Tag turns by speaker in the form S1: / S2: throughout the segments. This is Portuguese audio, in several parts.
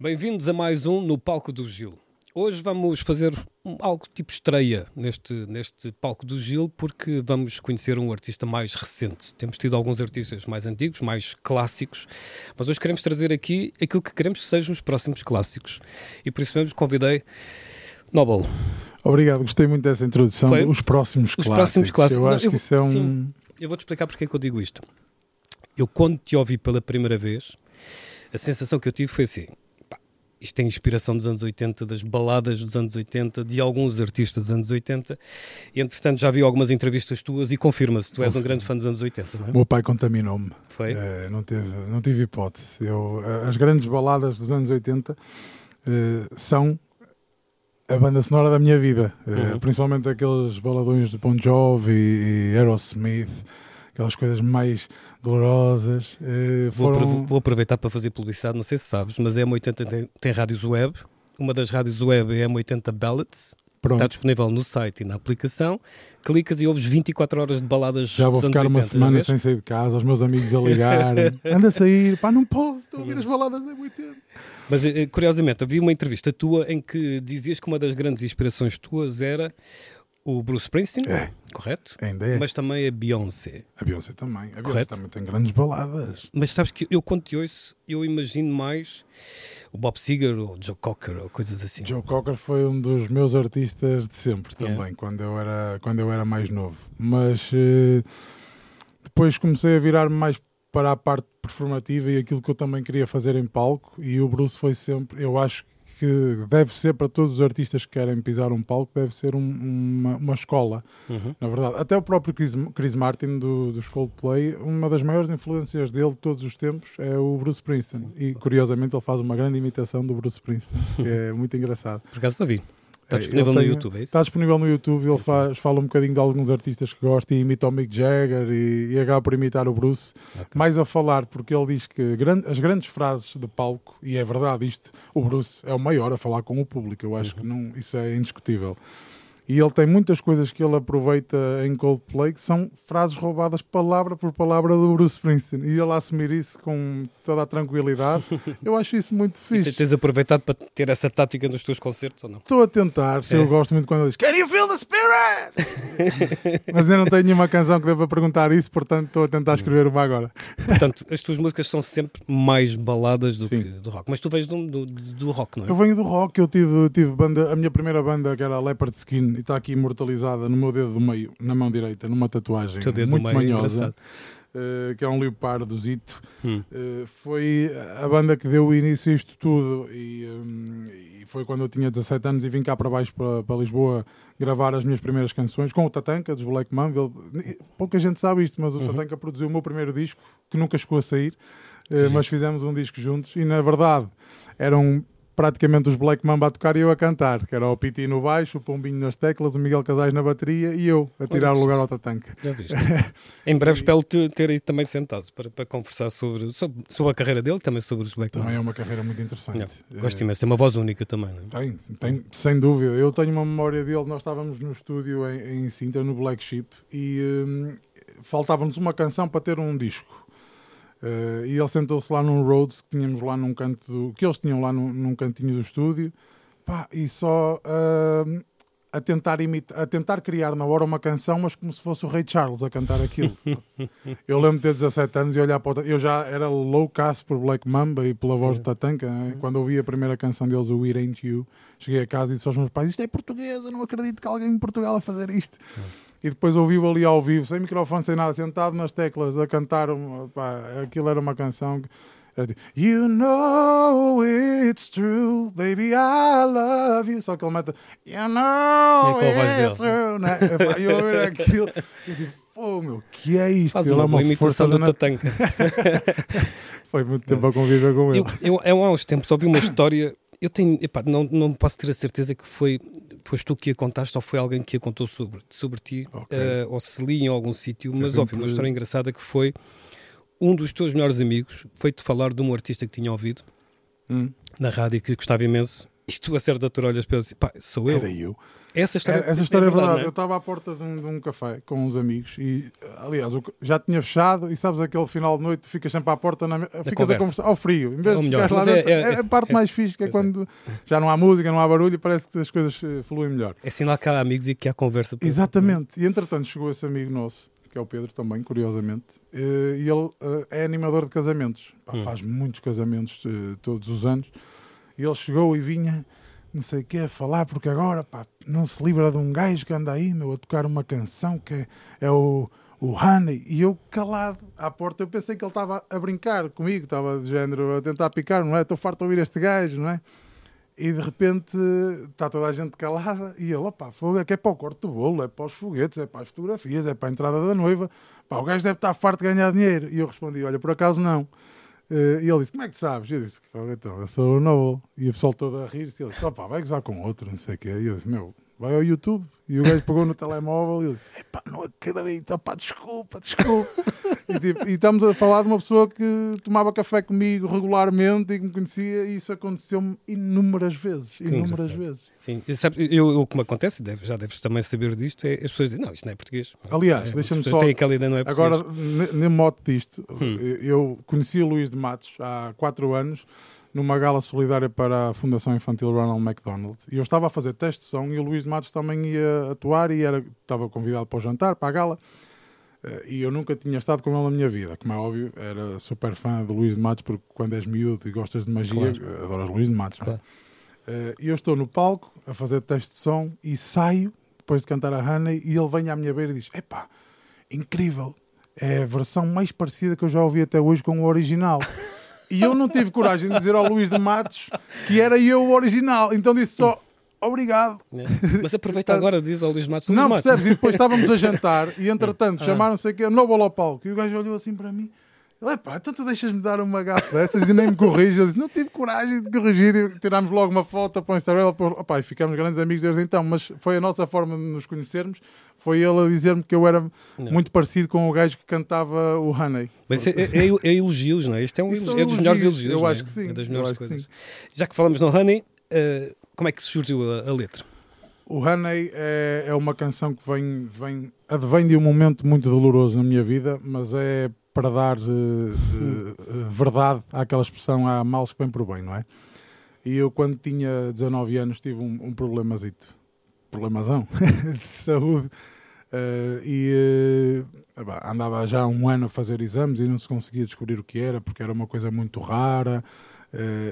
S1: Bem-vindos a mais um no Palco do Gil. Hoje vamos fazer um- algo tipo estreia neste, neste Palco do Gil, porque vamos conhecer um artista mais recente. Temos tido alguns artistas mais antigos, mais clássicos, mas hoje queremos trazer aqui aquilo que queremos que sejam os próximos clássicos. E por isso mesmo convidei Nobel.
S2: Obrigado, gostei muito dessa introdução.
S1: Foi?
S2: Os próximos
S1: Os
S2: clássicos.
S1: próximos clássicos.
S2: Eu
S1: Não,
S2: acho
S1: eu
S2: que isso é um.
S1: sim. Eu vou-te explicar porque é que eu digo isto. Eu, quando te ouvi pela primeira vez, a sensação que eu tive foi assim: isto tem inspiração dos anos 80, das baladas dos anos 80, de alguns artistas dos anos 80. E entretanto já vi algumas entrevistas tuas e confirma-se, tu és um grande fã dos anos 80, não é?
S2: O meu pai contaminou-me.
S1: Foi?
S2: Eh, não, teve, não tive hipótese. Eu, eh, as grandes baladas dos anos 80 eh, são a banda sonora da minha vida.
S1: Uhum.
S2: Principalmente aqueles baladões de Bon Jovi e Aerosmith, aquelas coisas mais dolorosas.
S1: Vou,
S2: foram...
S1: apro- vou aproveitar para fazer publicidade, não sei se sabes, mas a M80 tem, tem rádios web. Uma das rádios web é a M80 Ballads.
S2: Pronto.
S1: Está disponível no site e na aplicação. Clicas e ouves 24 horas de baladas
S2: Já vou ficar
S1: anos
S2: uma
S1: 80, já
S2: semana sem sair de casa, os meus amigos a ligar. Anda a sair, pá, não posso, estou a ouvir as baladas da 80.
S1: Mas eh, curiosamente, havia uma entrevista tua em que dizias que uma das grandes inspirações tuas era o Bruce Springsteen,
S2: É.
S1: correto?
S2: Ainda é.
S1: Mas também a Beyoncé.
S2: A Beyoncé também. A Beyoncé também tem grandes baladas.
S1: Mas sabes que eu, quando te ouço, eu imagino mais o Bob Seger ou o Joe Cocker ou coisas assim.
S2: Joe Cocker foi um dos meus artistas de sempre
S1: É.
S2: também, quando, eu era, quando eu era mais novo. Mas eh, depois comecei a virar mais para a parte performativa e aquilo que eu também queria fazer em palco. E o Bruce foi sempre, eu acho que deve ser para todos os artistas que querem pisar um palco, deve ser um- uma, uma escola.
S1: Uhum.
S2: Na verdade, até o próprio Chris, Chris Martin do, dos Coldplay, uma das maiores influências dele de todos os tempos é o Bruce Springsteen. E curiosamente ele faz uma grande imitação do Bruce Springsteen, que é muito engraçado.
S1: Por acaso não vi. Está
S2: É,
S1: disponível
S2: ele
S1: no
S2: tem-
S1: YouTube, é isso?
S2: Está disponível no YouTube, ele faz, fala um bocadinho de alguns artistas que gosta e imita o Mick Jagger e, e acaba por imitar o Bruce.
S1: Ok.
S2: Mais a falar, porque ele diz que gran- as grandes frases de palco, e é verdade isto, o Bruce é o maior a falar com o público, eu acho que não, isso é indiscutível. E ele tem muitas coisas que ele aproveita em Coldplay que são frases roubadas palavra por palavra do Bruce Springsteen. E ele assumir isso com toda a tranquilidade, eu acho isso muito
S1: E
S2: fixe.
S1: te- tens aproveitado para ter essa tática nos teus concertos ou não?
S2: Estou a tentar,
S1: É.
S2: eu gosto muito quando ele diz Can you feel the spirit? Mas ainda não tenho nenhuma canção que deva perguntar isso, portanto estou a tentar escrever uma agora.
S1: Portanto, as tuas músicas são sempre mais baladas do
S2: Sim.
S1: que do rock. Mas tu vês do, do, do rock, não é?
S2: Eu venho do rock, eu tive, tive banda, a minha primeira banda que era a Leopard Skin e está aqui imortalizada no meu dedo do meio, na mão direita, numa tatuagem muito manhosa, eh, que é um leopardo zito.
S1: Hum.
S2: Uh, foi a banda que deu o início a isto tudo e, um, e foi quando eu tinha 17 anos e vim cá para baixo para, para Lisboa gravar as minhas primeiras canções com o Tatanka dos Black Mamba. Pouca gente sabe isto, mas o
S1: Uhum.
S2: Tatanka produziu o meu primeiro disco que nunca chegou a sair, uh, mas fizemos um disco juntos e na verdade eram praticamente os Black Mamba a tocar e eu a cantar, que era o Piti no baixo, o Pombinho nas teclas, o Miguel Casais na bateria e eu a tirar
S1: Olha,
S2: o lugar ao Tatanka.
S1: Já viste? em breve espero te ter aí também sentado para, para conversar sobre, sobre, sobre a carreira dele, também sobre os Black
S2: Também
S1: Mamba.
S2: é uma carreira muito interessante.
S1: Não, Gosto imenso, é uma voz única também, não é?
S2: Tem, tem, sem dúvida. Eu tenho uma memória dele. Nós estávamos no estúdio em, em Sintra, no Black Sheep, e hum, faltava-nos uma canção para ter um disco. Eh, e ele sentou-se lá num Rhodes que tínhamos lá num canto do, que eles tinham lá num, num cantinho do estúdio, pá, e só hum, a tentar a tentar criar na hora uma canção, mas como se fosse o Rei Charles a cantar aquilo. eu lembro de ter 17 anos e olhar para o, eu já era loucaço por Black Mamba e pela voz
S1: Sim.
S2: de Tatanka, né? quando ouvi a primeira canção deles, o It Ain't You, cheguei a casa e disse aos meus pais: Isto é português, eu não acredito que alguém em Portugal a fazer isto. E depois ouvi-o ali ao vivo, sem microfone, sem nada, sentado nas teclas, a cantar. uma- pá, aquilo era uma canção que. Era tipo, you know it's true, baby, I love you. Só que ele mete, you know
S1: É
S2: it's true. Né? E eu ouvir aquilo, eu digo, pô, meu, que é isto?
S1: Faz uma
S2: é uma
S1: imitação do
S2: nat-
S1: Tatanka.
S2: Foi muito tempo a conviver com ele.
S1: Eu, eu, eu há uns tempos ouvi uma história, eu tenho, epá, não, não posso ter a certeza que foi, foste tu que a contaste ou foi alguém que a contou sobre, sobre ti,
S2: Ok.
S1: eh, ou se li em algum sítio, mas ouvi uma história engraçada que foi um dos teus melhores amigos foi-te falar de um artista que tinha ouvido
S2: Hum.
S1: na rádio que gostava imenso E tu a certa altura olhas para ele e pá, sou eu.
S2: Era eu.
S1: Essa história,
S2: Essa história é verdade.
S1: não
S2: Eu estava à porta de um, de um café com uns amigos e, aliás, já tinha fechado e sabes aquele final de noite, ficas sempre à porta, na, ficas
S1: conversa.
S2: a conversar ao frio, em
S1: É
S2: vez de ficar lá
S1: é-
S2: dentro.
S1: é-
S2: É, a parte
S1: é-
S2: mais fixe, que é
S1: é.
S2: quando já não há música, não há barulho e parece que as coisas eh, fluem melhor.
S1: É sinal que há amigos e que há conversa. por-
S2: Exatamente. E entretanto chegou esse amigo nosso, que é o Pedro também, curiosamente, eh, e ele eh, é animador de casamentos. Pá,
S1: Hum.
S2: Faz muitos casamentos todos os anos. E ele chegou e vinha, não sei o que, a falar, porque agora pá, não se livra de um gajo que anda aí, meu, a tocar uma canção que é, é o, o Honey. E eu calado à porta, eu pensei que ele estava a brincar comigo, estava de género a tentar picar, não é? Estou farto de ouvir este gajo, não é? E de repente está toda a gente calada e ele, opá, fogo, é que é para o corte do bolo, é para os foguetes, é para as fotografias, é para a entrada da noiva. Pá, o gajo deve estar farto de ganhar dinheiro. E eu respondi, olha, por acaso não. Eh, e ele disse, como é que sabes? Eu disse, "Fogo, então, eu sou o Noble. E o pessoal todo a rir-se. Ele disse, opá, vai gozar com outro, não sei o quê. E eu disse, meu, vai ao YouTube. E o gajo pegou no telemóvel e disse, epá, não acredito, opá, desculpa, desculpa. e, tipo, e estamos a falar de uma pessoa que tomava café comigo regularmente e que me conhecia e isso aconteceu-me inúmeras vezes, inúmeras
S1: engraçado.
S2: vezes.
S1: Sim, e sabe, eu, eu, como acontece, deve- já deves também saber disto, é as pessoas dizem, não, isto não é português.
S2: Aliás,
S1: É,
S2: deixa-me só-
S1: têm aquela ideia, não é português.
S2: Agora, ne- nem mote disto,
S1: Hum.
S2: eu conheci o Luís de Matos há quatro anos numa gala solidária para a Fundação Infantil Ronald McDonald. E eu estava a fazer teste de som e o Luís de Matos também ia atuar e era, estava convidado para o jantar, para a gala. Eh, E eu nunca tinha estado com ele na minha vida. Como é óbvio, era super fã do Luís de Matos, porque quando és miúdo e gostas de magia,
S1: Claro.
S2: eh, adoras Luís de Matos. é?
S1: Claro.
S2: Eh, E eu estou no palco a fazer teste de som e saio, depois de cantar a Honey, e ele vem à minha beira e diz: Epá, incrível, é a versão mais parecida que eu já ouvi até hoje com o original. E eu não tive coragem de dizer ao Luís de Matos que era eu o original, então disse só obrigado.
S1: né? Mas aproveita agora, diz ao Luís Matos.
S2: Não,
S1: Matos.
S2: percebes? E depois estávamos a jantar e entretanto
S1: Ah.
S2: chamaram não sei o quê, Noble ao palco. E o gajo olhou assim para mim. Ele, pá, então tu deixas-me dar uma gafa dessas e nem me corriges. Eu disse, não tive coragem de corrigir e tirámos logo uma foto para o Instagram. Opá, e ficámos grandes amigos desde então. Mas foi a nossa forma de nos conhecermos. Foi ele a dizer-me que eu era
S1: Não.
S2: muito parecido com o gajo que cantava o Honey.
S1: Mas é, é, é elogios, não é? Este é, um, elogio- é dos melhores
S2: elogios. Eu
S1: não é?
S2: acho que sim,
S1: É das
S2: eu
S1: melhores
S2: acho que
S1: coisas.
S2: sim.
S1: Já que falamos no Honey, eh, como é que surgiu a, a letra?
S2: O Honey é, é uma canção que vem, vem, advém de um momento muito doloroso na minha vida, mas é para dar eh, eh, verdade àquela expressão há males que vêm por bem, não é? E eu, quando tinha 19 anos, tive um, um problemazito, problemazão, de saúde, eh, e andava já há um ano a fazer exames e não se conseguia descobrir o que era, porque era uma coisa muito rara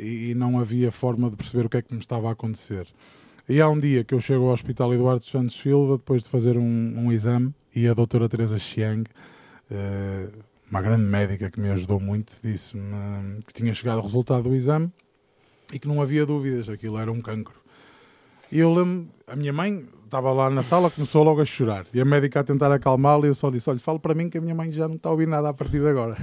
S2: e, e não havia forma de perceber o que é que me estava a acontecer. E há um dia que eu chego ao Hospital Eduardo Santos Silva, depois de fazer um, um exame, e a doutora Teresa Chiang, eh, uma grande médica que me ajudou muito, disse-me hum, que tinha chegado o resultado do exame e que não havia dúvidas, aquilo era um cancro. E eu lembro, a minha mãe estava lá na sala, começou logo a chorar, e a médica a tentar acalmá-la, e eu só disse, olha, fala para mim que a minha mãe já não está a ouvir nada a partir de agora.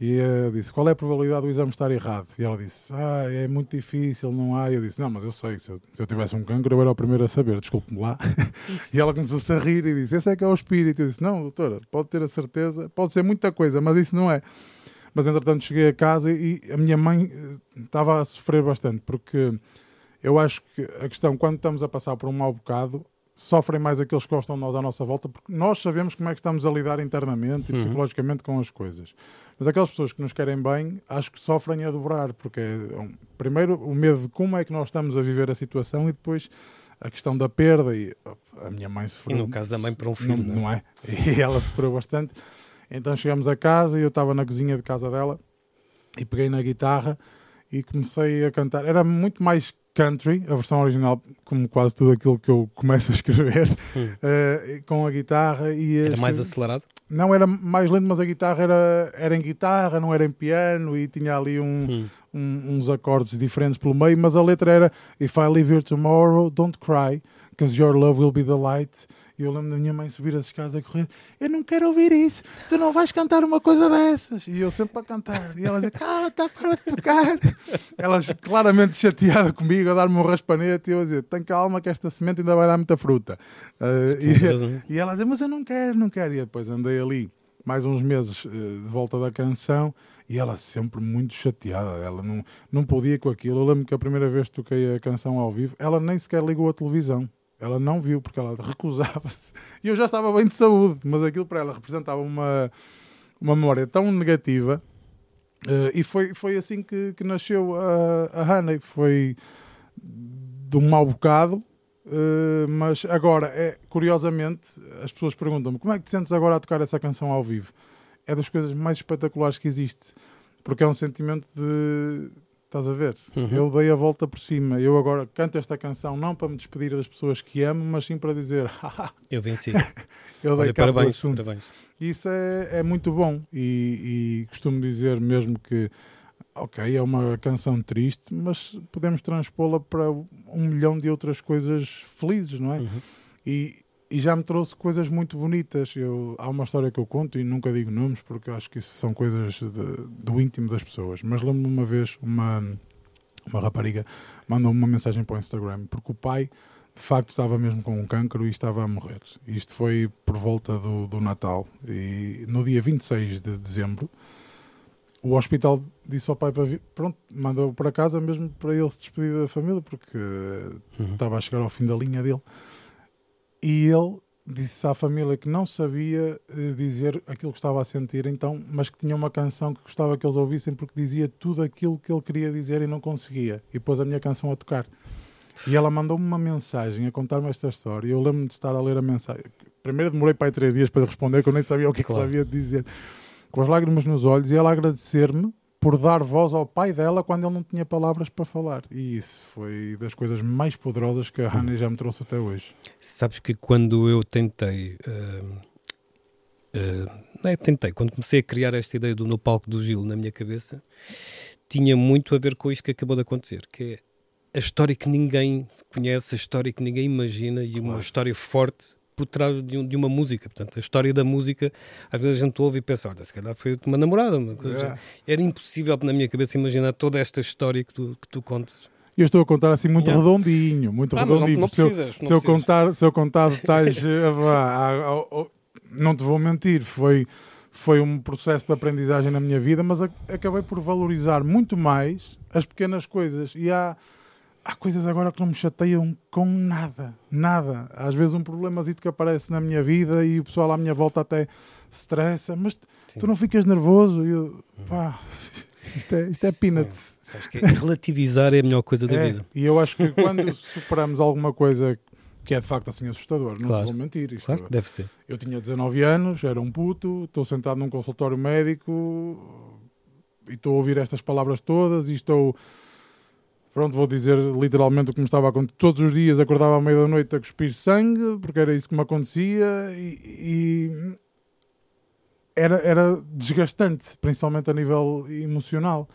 S2: E eu disse, qual é a probabilidade do exame estar errado? E ela disse, ah, é muito difícil, não há. E eu disse, não, mas eu sei, se eu, se eu tivesse um cancro eu era o primeiro a saber, desculpe-me lá. e ela começou-se a rir e disse, esse é que é o espírito. Eu disse, não, doutora, pode ter a certeza, pode ser muita coisa, mas isso não é. Mas entretanto cheguei a casa e a minha mãe eh, estava a sofrer bastante, porque eu acho que a questão, quando estamos a passar por um mau bocado, sofrem mais aqueles que gostam de nós à nossa volta, porque nós sabemos como é que estamos a lidar internamente e
S1: Uhum.
S2: psicologicamente com as coisas. Mas aquelas pessoas que nos querem bem, acho que sofrem a dobrar, porque é, um, primeiro o medo de como é que nós estamos a viver a situação e depois a questão da perda e a minha mãe
S1: E
S2: sofreu.
S1: no caso da mãe para um filho,
S2: não,
S1: não,
S2: não é? E ela sofreu bastante. Então chegamos a casa e eu estava na cozinha de casa dela e peguei na guitarra e comecei a cantar. Era muito mais country, a versão original, como quase tudo aquilo que eu começo a escrever,
S1: Hum.
S2: eh, com a guitarra. E a
S1: Era mais
S2: escrever-
S1: acelerado?
S2: Não era mais lento, mas a guitarra era, era em guitarra, não era em piano e tinha ali um,
S1: Hum.
S2: um- uns acordes diferentes pelo meio, mas a letra era If I leave here tomorrow, don't cry, because your love will be the light. E eu lembro da minha mãe subir as escadas a correr, eu não quero ouvir isso, tu não vais cantar uma coisa dessas. E eu sempre a cantar. E ela dizia, cala, está para de tocar. Ela claramente chateada comigo, a dar-me um raspanete, e eu a dizer, tem calma que esta semente ainda vai dar muita fruta. Uh, e, e ela dizia, mas eu não quero, não quero. E depois andei ali mais uns meses eh, de volta da canção E ela sempre muito chateada, ela não, não podia com aquilo. Eu lembro que a primeira vez que toquei a canção ao vivo, ela nem sequer ligou a televisão. Ela não viu, porque ela recusava-se. E eu já estava bem de saúde, mas aquilo para ela representava uma, uma memória tão negativa. Uh, e foi, foi assim que, que nasceu a, a Hannah. Foi de um mau bocado, uh, mas agora, é, curiosamente, as pessoas perguntam-me como é que te sentes agora a tocar essa canção ao vivo? é das coisas mais espetaculares que existe. Porque é um sentimento de. Estás a ver? Uhum. Eu dei a volta por cima. Eu agora canto esta canção não para me despedir das pessoas que amo, mas sim para dizer:
S1: Eu venci.
S2: eu dei Olha, parabéns, parabéns. Isso é, é muito bom. E, e costumo dizer mesmo que ok, é uma canção triste, mas podemos transpô-la para um milhão de outras coisas felizes, não é? Uhum. E, e já me trouxe coisas muito bonitas. Eu, há uma história que eu conto e nunca digo nomes porque acho que isso são coisas de, do íntimo das pessoas. Mas lembro-me uma vez, uma, uma rapariga mandou-me uma mensagem para o Instagram porque o pai de facto estava mesmo com um cancro e estava a morrer. Isto foi por volta do, do Natal e no dia 26 de dezembro o hospital disse ao pai para vir, pronto, mandou para casa mesmo para ele se despedir da família porque uhum. estava a chegar ao fim da linha dele. E ele disse à família que não sabia uh, dizer aquilo que estava a sentir, então, mas que tinha uma canção que gostava que eles ouvissem porque dizia tudo aquilo que ele queria dizer e não conseguia. E pôs a minha canção a tocar. E ela mandou-me uma mensagem a contar-me esta história. Eu lembro-me de estar a ler a mensagem. Primeiro demorei para aí três dias para responder, que eu nem sabia o que, claro. que ela havia de dizer. Com as lágrimas nos olhos, e ela agradecer-me por dar voz ao pai dela quando ele não tinha palavras para falar. E isso foi das coisas mais poderosas que a Hannah já me trouxe até hoje.
S1: Sabes que quando eu tentei. Uh, uh, não é, tentei, quando comecei a criar esta ideia do No Palco do Gil na minha cabeça, tinha muito a ver com isto que acabou de acontecer, que é a história que ninguém conhece, a história que ninguém imagina e uma história forte por trás de, um, de, uma música. Portanto, a história da música, às vezes a gente ouve e pensa, olha, se calhar foi uma namorada. Uma coisa. Era impossível na minha cabeça imaginar toda esta história que tu, que tu contas.
S2: Eu estou a contar assim muito yeah. redondinho, muito ah, redondinho. Não, não precisas, se, eu, se eu, contar, se eu contar detalhes, eh, não te vou mentir, foi, foi um processo de aprendizagem na minha vida, mas acabei por valorizar muito mais as pequenas coisas. E há há coisas agora que não me chateiam com nada, nada. Às vezes um problemazito que aparece na minha vida e o pessoal à minha volta até se estressa, mas Sim. tu não ficas nervoso? E eu, pá, isto é, isto é peanuts.
S1: É, relativizar é a melhor coisa da
S2: é,
S1: vida.
S2: E eu acho que quando superamos alguma coisa que é de facto assim assustador, não claro. te vou mentir. Isto,
S1: claro que deve ser.
S2: Eu tinha 19 anos, era um puto, estou sentado num consultório médico e estou a ouvir estas palavras todas e estou Pronto, vou dizer literalmente o que me estava a acontecer. Todos os dias acordava à meia da noite a cuspir sangue, porque era isso que me acontecia e, e era, era desgastante, principalmente a nível emocional.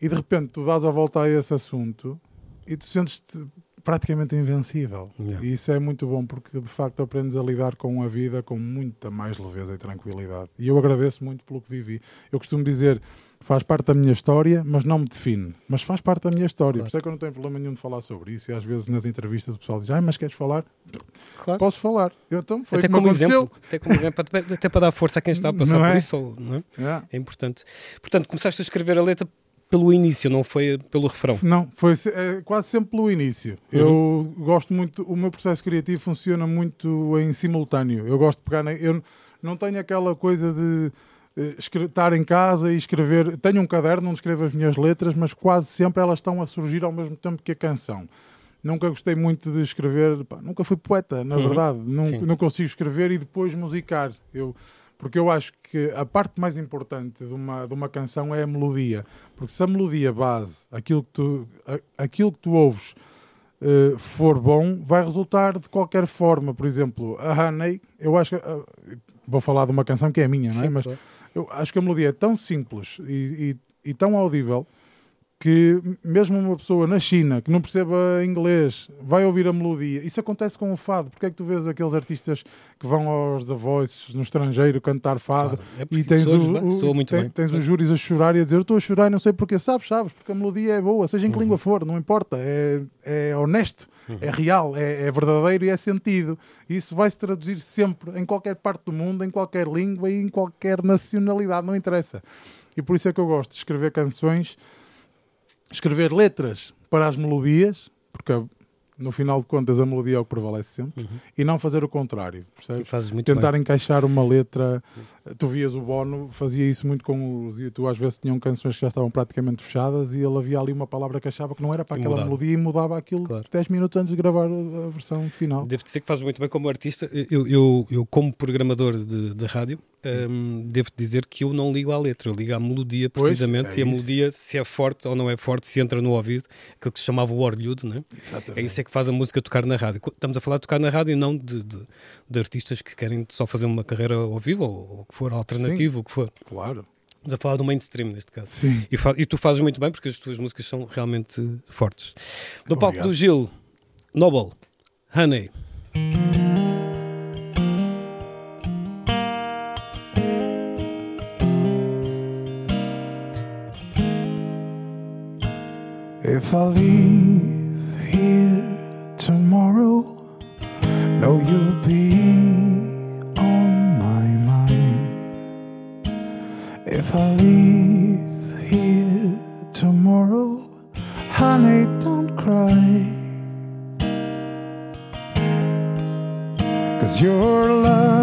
S2: E de repente tu dás a volta a esse assunto e tu sentes-te praticamente invencível. Yeah. E isso é muito bom porque de facto aprendes a lidar com a vida com muita mais leveza e tranquilidade. E eu agradeço muito pelo que vivi. Eu costumo dizer faz parte da minha história, mas não me define. Mas faz parte da minha história. Claro. Por isso é que eu não tenho problema nenhum de falar sobre isso. E às vezes nas entrevistas o pessoal diz: Ah, mas queres falar? Claro. Posso falar. Eu, então, foi
S1: até como, exemplo, até como exemplo, até para dar força a quem está a passar é? por isso. Não é? é? é importante. Portanto, começaste a escrever a letra pelo início, não foi pelo refrão?
S2: Não, foi é, quase sempre pelo início. Uhum. Eu gosto muito, o meu processo criativo funciona muito em simultâneo. Eu gosto de pegar, na, eu não tenho aquela coisa de estar em casa e escrever. Tenho um caderno onde escrevo as minhas letras, mas quase sempre elas estão a surgir ao mesmo tempo que a canção. Nunca gostei muito de escrever, pá, nunca fui poeta, na uhum. verdade. Não, não consigo escrever e depois musicar. Eu, porque eu acho que a parte mais importante de uma, de uma canção é a melodia. Porque se a melodia base, aquilo que tu, aquilo que tu ouves, uh, for bom, vai resultar de qualquer forma. Por exemplo, a Honey, eu acho que. Uh, vou falar de uma canção que é minha, não é? Sim, Mas eu acho que a melodia é tão simples e, e, e tão audível que mesmo uma pessoa na China que não perceba inglês vai ouvir a melodia. Isso acontece com o fado. Porque é que tu vês aqueles artistas que vão aos The Voice no estrangeiro cantar fado é e tens, o, o tem, tens os júris a chorar e a dizer eu estou a chorar e não sei porquê. Sabes, sabes, porque a melodia é boa, seja em que uhum. língua for, não importa. É, é honesto, uhum. é real, é, é, verdadeiro e é sentido. Isso vai se traduzir sempre em qualquer parte do mundo, em qualquer língua e em qualquer nacionalidade, não interessa.
S3: E por isso é que eu gosto de escrever canções, escrever letras para as melodias, porque no final de contas a melodia é o que prevalece sempre,
S1: Uhum.
S3: e não fazer o contrário, percebes? Tentar
S1: bem.
S3: encaixar uma letra, tu vias o Bono, fazia isso muito com os e tu às vezes tinham canções que já estavam praticamente fechadas e ele havia ali uma palavra que achava que não era para
S1: E
S3: aquela
S1: mudava.
S3: melodia e mudava aquilo
S1: Claro.
S3: 10 minutos antes de gravar a a versão final.
S1: Devo dizer que fazes muito bem como artista. Eu, eu, eu como programador de, de rádio, devo dizer que eu não ligo à letra, eu ligo à melodia
S3: Pois,
S1: precisamente.
S3: é
S1: e a
S3: isso.
S1: melodia, se é forte ou não é forte, se entra no ouvido, aquilo que se chamava o orlhudo, né? é isso é que faz a música tocar na rádio. Estamos a falar de tocar na rádio e não de, de, de artistas que querem só fazer uma carreira ao vivo ou, que for alternativo, o que for.
S3: Claro.
S1: Estamos a falar do mainstream neste caso.
S3: Sim.
S1: E, e tu fazes muito bem porque as tuas músicas são realmente fortes. No palco do Gil, Noble, Honey.
S2: If I leave here tomorrow, know you'll be on my mind. If I leave here tomorrow, honey, don't cry. Cause your love,